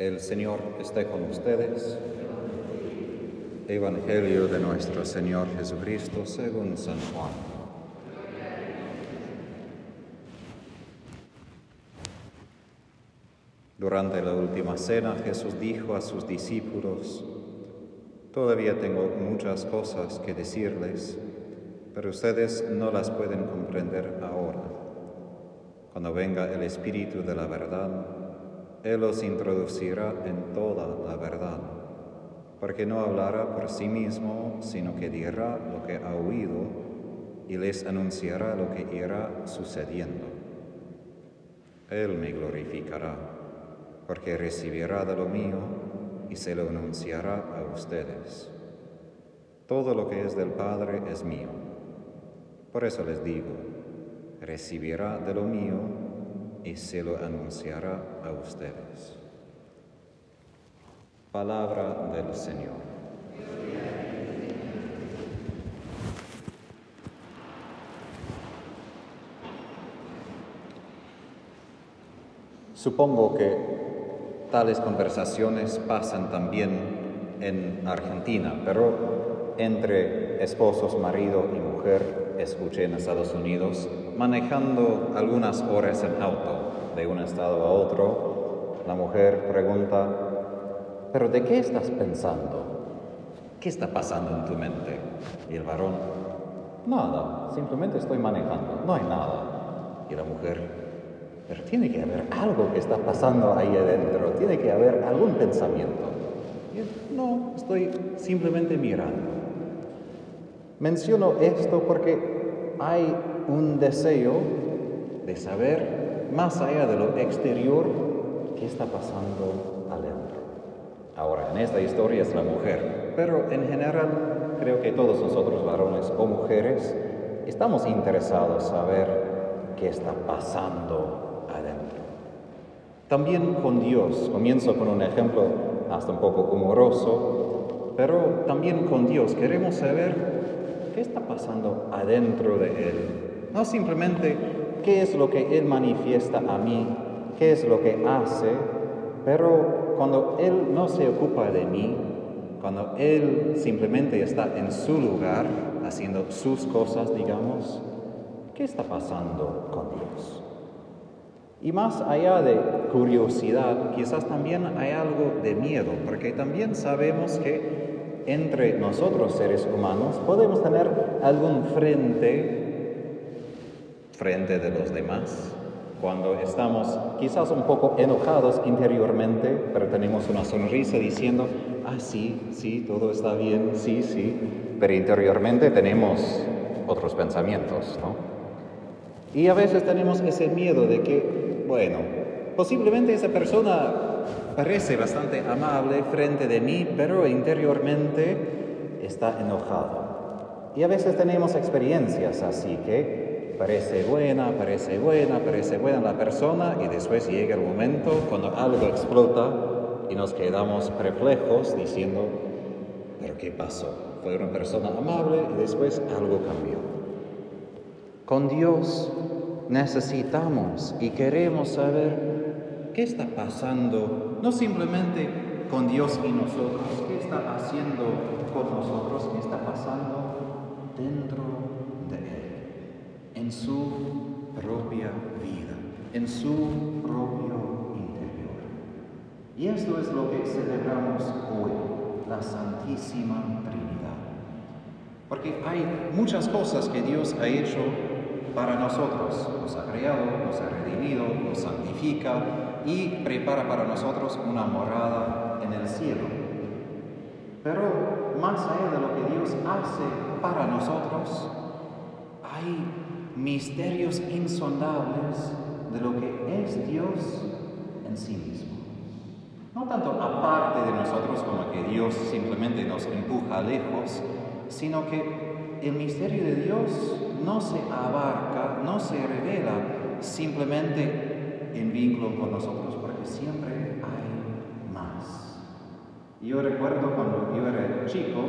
El Señor esté con ustedes. Evangelio de nuestro Señor Jesucristo según San Juan. Durante la última cena Jesús dijo a sus discípulos, Todavía tengo muchas cosas que decirles, pero ustedes no las pueden comprender ahora. Cuando venga el Espíritu de la verdad, Él los introducirá en toda la verdad, porque no hablará por sí mismo, sino que dirá lo que ha oído y les anunciará lo que irá sucediendo. Él me glorificará, porque recibirá de lo mío y se lo anunciará a ustedes. Todo lo que es del Padre es mío. Por eso les digo, recibirá de lo mío y se lo anunciará a ustedes. Palabra del Señor. Supongo que tales conversaciones pasan también en Argentina, pero entre esposos, marido y mujer, escuché en Estados Unidos, manejando algunas horas en auto de un estado a otro, la mujer pregunta, ¿pero de qué estás pensando? ¿Qué está pasando en tu mente? Y el varón, nada, simplemente estoy manejando, no hay nada. Y la mujer, pero tiene que haber algo que está pasando ahí adentro, tiene que haber algún pensamiento. Y no, estoy simplemente mirando. Menciono esto porque hay un deseo de saber más allá de lo exterior qué está pasando adentro. Ahora, en esta historia es la mujer, pero en general creo que todos nosotros, varones o mujeres, estamos interesados en saber qué está pasando adentro. También con Dios, comienzo con un ejemplo hasta un poco humoroso, pero también con Dios queremos saber qué está pasando adentro de Él. No simplemente qué es lo que Él manifiesta a mí, qué es lo que hace, pero cuando Él no se ocupa de mí, cuando Él simplemente está en su lugar, haciendo sus cosas, digamos, ¿qué está pasando con Dios? Y más allá de curiosidad, quizás también hay algo de miedo, porque también sabemos que entre nosotros seres humanos podemos tener algún frente, frente de los demás, cuando estamos quizás un poco enojados interiormente, pero tenemos una sonrisa diciendo, ah, sí, sí, todo está bien, sí, sí, pero interiormente tenemos otros pensamientos, ¿no? Y a veces tenemos ese miedo de que, bueno, posiblemente esa persona parece bastante amable frente de mí, pero interiormente está enojado. Y a veces tenemos experiencias así que parece buena, parece buena, parece buena la persona y después llega el momento cuando algo explota y nos quedamos perplejos diciendo, pero ¿qué pasó? Fue una persona amable y después algo cambió. Con Dios necesitamos y queremos saber qué está pasando, no simplemente con Dios y nosotros, qué está haciendo con nosotros, qué está pasando dentro de Él, en su propia vida, en su propio interior. Y esto es lo que celebramos hoy, la Santísima Trinidad. Porque hay muchas cosas que Dios ha hecho para nosotros. Nos ha creado, nos ha redimido, nos santifica y prepara para nosotros una morada en el cielo. Pero más allá de lo que Dios hace para nosotros, hay misterios insondables de lo que es Dios en sí mismo. No tanto aparte de nosotros como que Dios simplemente nos empuja lejos, sino que el misterio de Dios no se abarca, no se revela simplemente en vínculo con nosotros, porque siempre hay más. Yo recuerdo cuando yo era chico,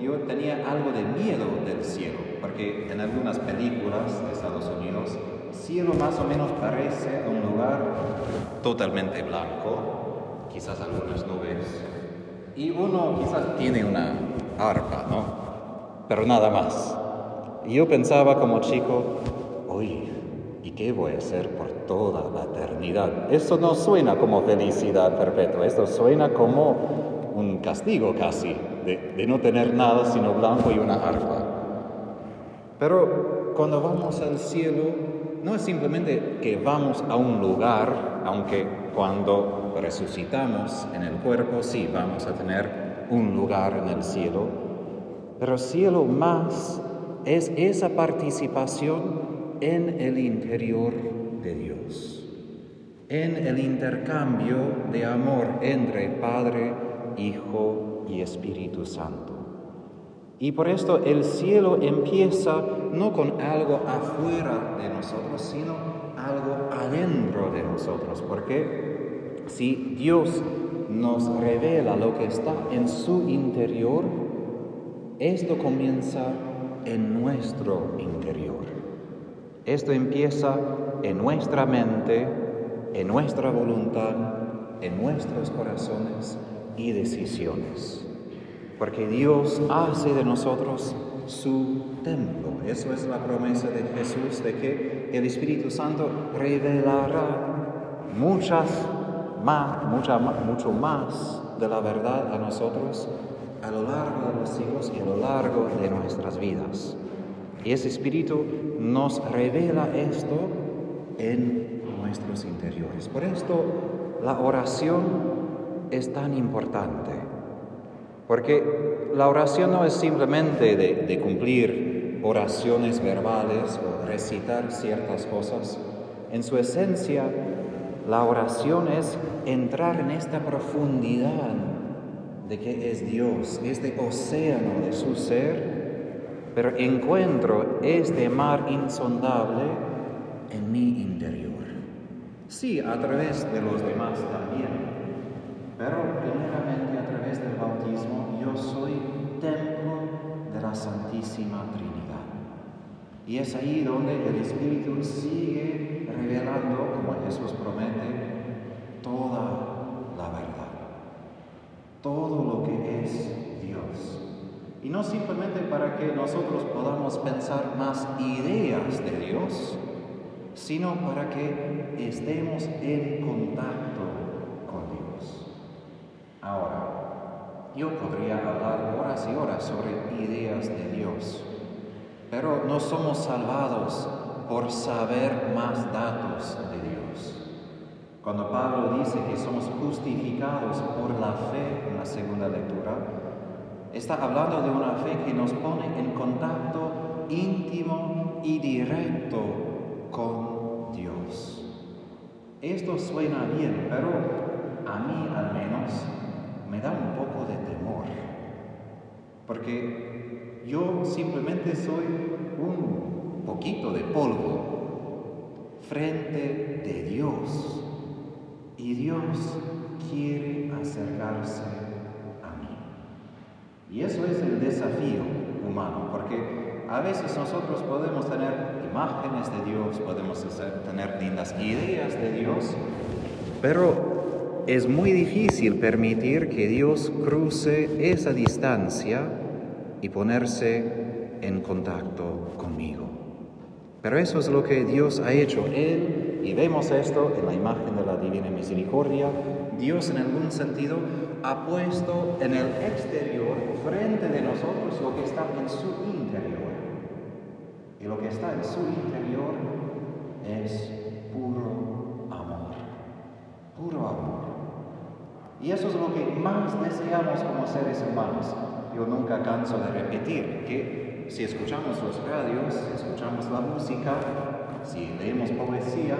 yo tenía algo de miedo del cielo, porque en algunas películas de Estados Unidos, cielo más o menos parece un lugar totalmente blanco, quizás algunas nubes, y uno quizás tiene una arpa, ¿no? Pero nada más. Y yo pensaba como chico, oye, ¿y qué voy a hacer por toda la eternidad? Esto no suena como felicidad perpetua, esto suena como un castigo casi, de, de no tener nada sino blanco y una arpa. Pero cuando vamos al cielo, no es simplemente que vamos a un lugar, aunque cuando resucitamos en el cuerpo sí vamos a tener un lugar en el cielo, pero cielo más es esa participación en el interior de Dios, en el intercambio de amor entre Padre, Hijo y Espíritu Santo. Y por esto el cielo empieza no con algo afuera de nosotros, sino algo adentro de nosotros. Porque si Dios nos revela lo que está en su interior, esto comienza en nuestro interior. Esto empieza en nuestra mente, en nuestra voluntad, en nuestros corazones y decisiones porque Dios hace de nosotros su templo. Eso es la promesa de Jesús, de que el Espíritu Santo revelará muchas más, mucho más de la verdad a nosotros a lo largo de los siglos y a lo largo de nuestras vidas. Y ese Espíritu nos revela esto en nuestros interiores. Por esto la oración es tan importante. Porque la oración no es simplemente de, cumplir oraciones verbales o recitar ciertas cosas. En su esencia, la oración es entrar en esta profundidad de que es Dios, este océano de su ser, pero encuentro este mar insondable en mi interior. Sí, a través de los demás también, pero primeramente a través del bautismo yo soy templo de la Santísima Trinidad. Y es ahí donde el Espíritu sigue revelando, como Jesús promete, toda la verdad, todo lo que es no simplemente para que nosotros podamos pensar más ideas de Dios, sino para que estemos en contacto Ahora, yo podría hablar horas y horas sobre ideas de Dios, pero no somos salvados por saber más datos de Dios. Cuando Pablo dice que somos justificados por la fe en la segunda lectura, está hablando de una fe que nos pone en contacto íntimo y directo con Dios. Esto suena bien, pero a mí al menos me da un poco de temor, porque yo simplemente soy un poquito de polvo frente de Dios y Dios quiere acercarse. Y eso es el desafío humano, porque a veces nosotros podemos tener imágenes de Dios, podemos tener lindas ideas de Dios, pero es muy difícil permitir que Dios cruce esa distancia y ponerse en contacto conmigo. Pero eso es lo que Dios ha hecho. Él, y vemos esto en la imagen de la Divina Misericordia, Dios en algún sentido ha puesto en el exterior, frente de nosotros, lo que está en su interior. Y lo que está en su interior es puro amor, puro amor. Y eso es lo que más deseamos como seres humanos. Yo nunca canso de repetir que si escuchamos los radios, escuchamos la música, si leemos poesía,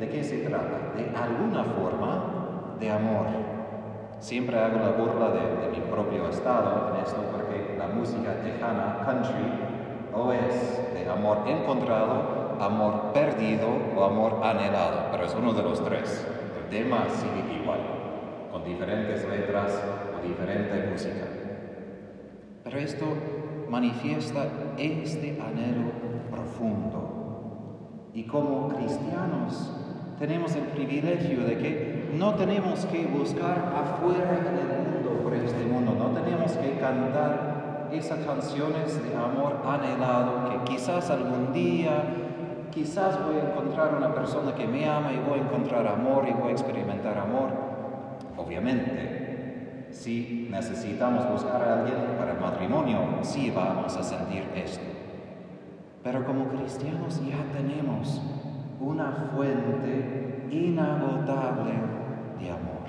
¿de qué se trata? De alguna forma de amor. Siempre hago la burla de, mi propio estado en esto porque la música tejana, country, o es de amor encontrado, amor perdido o amor anhelado, pero es uno de los tres. El tema sigue igual con diferentes letras o diferente música. Pero esto manifiesta este anhelo profundo. Y como cristianos tenemos el privilegio de que no tenemos que buscar afuera en el mundo por este mundo, no tenemos que cantar esas canciones de amor anhelado que quizás algún día, quizás voy a encontrar una persona que me ama y voy a encontrar amor y voy a experimentar amor. Obviamente, si necesitamos buscar a alguien para el matrimonio, sí vamos a sentir esto. Pero como cristianos ya tenemos una fuente inagotable de amor.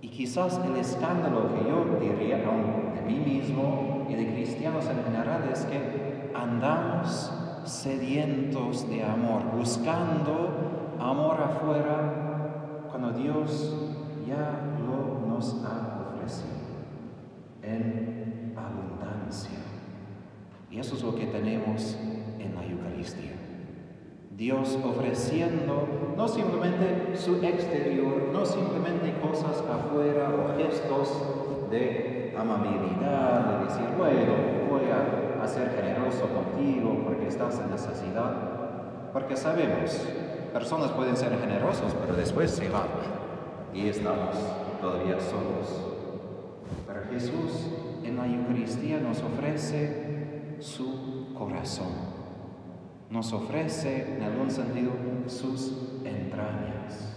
Y quizás el escándalo que yo diría de mí mismo y de cristianos en general es que andamos sedientos de amor, buscando amor afuera cuando Dios ya lo nos ha ofrecido en abundancia. Y eso es lo que tenemos en la Eucaristía. Dios ofreciendo no simplemente su exterior, no simplemente cosas afuera o gestos de amabilidad, de decir, bueno, voy a, ser generoso contigo porque estás en necesidad. Porque sabemos, personas pueden ser generosos, pero después se van y estamos todavía solos. Pero Jesús en la Eucaristía nos ofrece su corazón nos ofrece en algún sentido sus entrañas.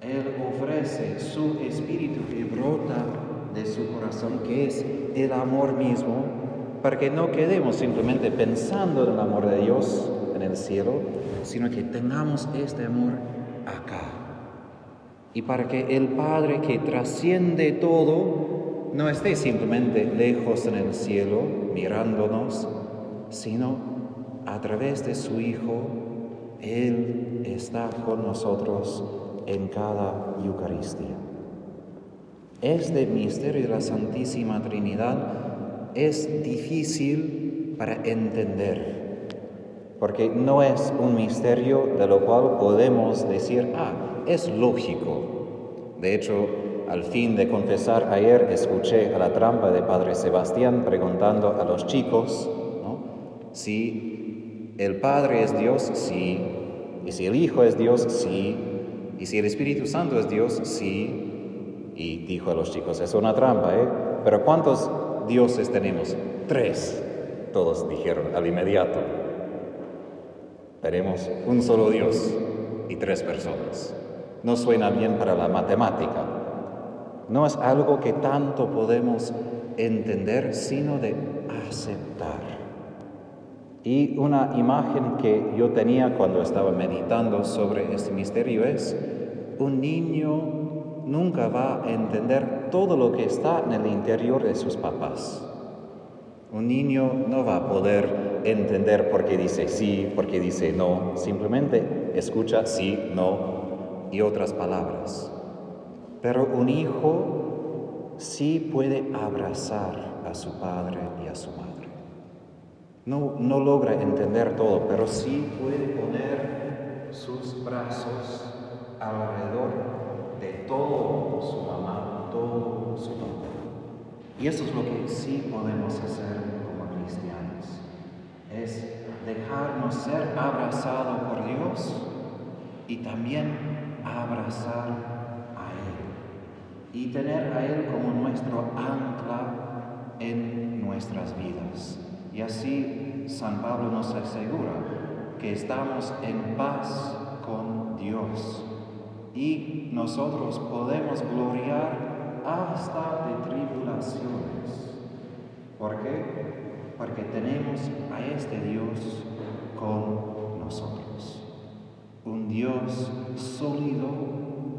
Él ofrece su espíritu que brota de su corazón, que es el amor mismo, para que no quedemos simplemente pensando en el amor de Dios en el cielo, sino que tengamos este amor acá. Y para que el Padre que trasciende todo no esté simplemente lejos en el cielo mirándonos, sino a través de su Hijo, Él está con nosotros en cada Eucaristía. Este misterio de la Santísima Trinidad es difícil para entender, porque no es un misterio de lo cual podemos decir, ah, es lógico. De hecho, al fin de confesar ayer, escuché a la trampa de Padre Sebastián preguntando a los chicos ¿no? si el Padre es Dios, sí. Y si el Hijo es Dios, sí. Y si el Espíritu Santo es Dios, sí. Y dijo a los chicos, es una trampa, ¿eh? Pero ¿cuántos dioses tenemos? Tres. Todos dijeron al inmediato. Tenemos un solo Dios y tres personas. No suena bien para la matemática. No es algo que tanto podemos entender, sino de aceptar. Y una imagen que yo tenía cuando estaba meditando sobre este misterio es, un niño nunca va a entender todo lo que está en el interior de sus papás. Un niño no va a poder entender por qué dice sí, por qué dice no, simplemente escucha sí, no y otras palabras. Pero un hijo sí puede abrazar a su padre y a su madre. No, no logra entender todo, pero sí puede poner sus brazos alrededor de todo su mamá, todo su papá. Y eso es lo que sí podemos hacer como cristianos. Es dejarnos ser abrazados por Dios y también abrazar a Él. Y tener a Él como nuestro ancla en nuestras vidas. Y así San Pablo nos asegura que estamos en paz con Dios y nosotros podemos gloriar hasta de tribulaciones. ¿Por qué? Porque tenemos a este Dios con nosotros. Un Dios sólido,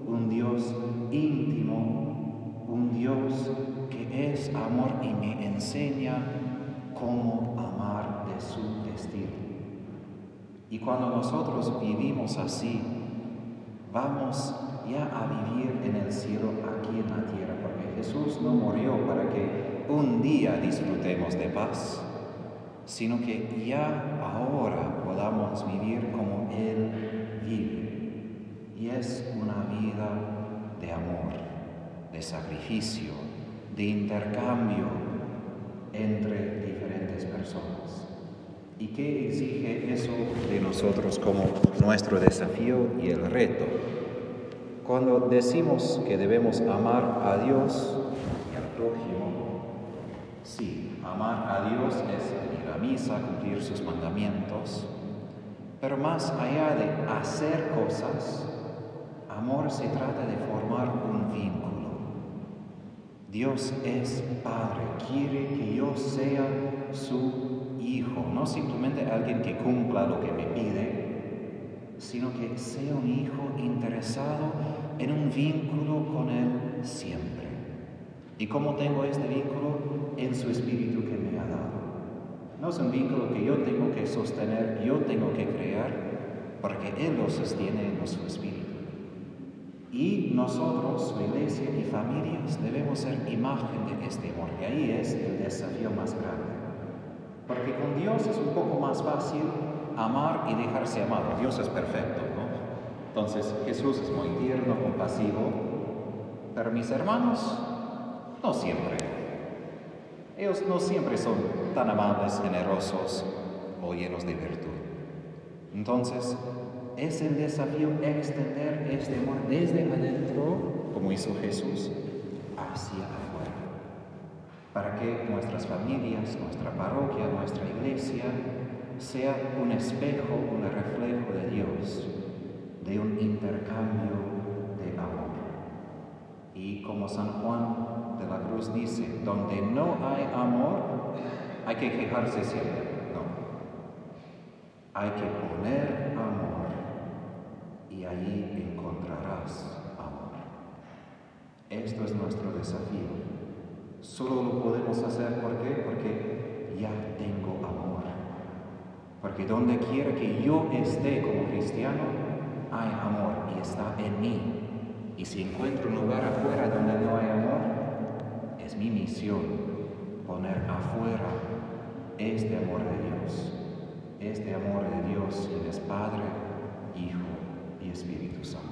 un Dios íntimo, un Dios que es amor y me enseña cómo de su estilo. Y cuando nosotros vivimos así, vamos ya a vivir en el cielo aquí en la tierra, porque Jesús no murió para que un día disfrutemos de paz, sino que ya ahora podamos vivir como Él vive. Y es una vida de amor, de sacrificio, de intercambio entre personas. ¿Y qué exige eso de nosotros como nuestro desafío y el reto? cuando decimos que debemos amar a Dios y al prójimo, sí, amar a Dios es ir a misa, cumplir sus mandamientos, pero más allá de hacer cosas, amor se trata de formar un vínculo. Dios es Padre, quiere que yo sea su hijo, no simplemente alguien que cumpla lo que me pide, sino que sea un hijo interesado en un vínculo con Él siempre. ¿Y cómo tengo este vínculo? En su espíritu que me ha dado. No es un vínculo que yo tengo que sostener, yo tengo que crear, porque Él lo sostiene en su espíritu. Y nosotros, su iglesia y familias, debemos ser imagen de este amor. Y ahí es el desafío más grande. Porque con Dios es un poco más fácil amar y dejarse amado. Dios es perfecto, ¿no? Entonces Jesús es muy tierno, compasivo, pero mis hermanos no siempre. Ellos no siempre son tan amables, generosos o llenos de virtud. Entonces, es el desafío extender este amor desde adentro, como hizo Jesús, hacia afuera. Para que nuestras familias, nuestra parroquia, nuestra iglesia sea un espejo, un reflejo de Dios, de un intercambio de amor. Y como San Juan de la Cruz dice, donde no hay amor, hay que quejarse siempre. No. Hay que poner amor y allí encontrarás amor. Esto es nuestro desafío. Solo lo podemos hacer porque ya tengo amor. Porque donde quiera que yo esté como cristiano, hay amor y está en mí. Y si encuentro un lugar afuera donde no hay amor, es mi misión poner afuera este amor de Dios. Este amor de Dios, que es Padre, Hijo y Espíritu Santo.